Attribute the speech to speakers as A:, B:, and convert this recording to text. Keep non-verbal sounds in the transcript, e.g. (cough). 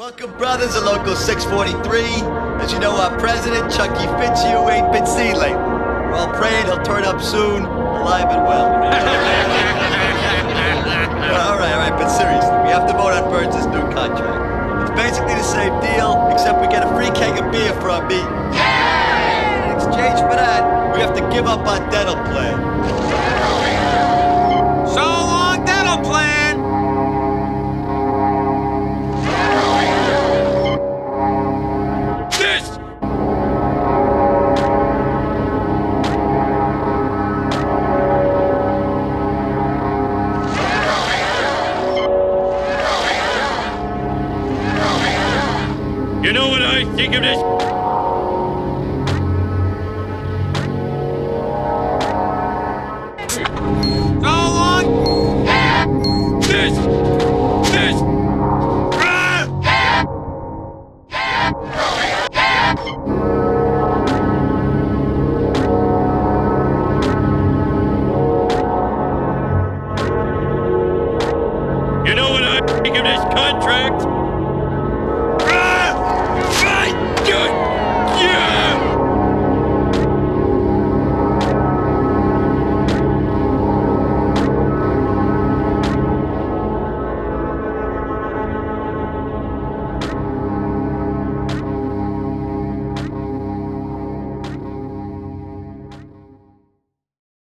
A: Welcome, brothers, of Local 643. As you know, our president, Chucky Fitzhugh, ain't been seen lately. We're all praying he'll turn up soon, alive and well. (laughs) all right, all right, but seriously, we have to vote on Burns' new contract. It's basically the same deal, except we get a free keg of beer for our meeting. In exchange for that, we have to give up our dental plan.
B: You know what I think of this? You know what I think of this contract?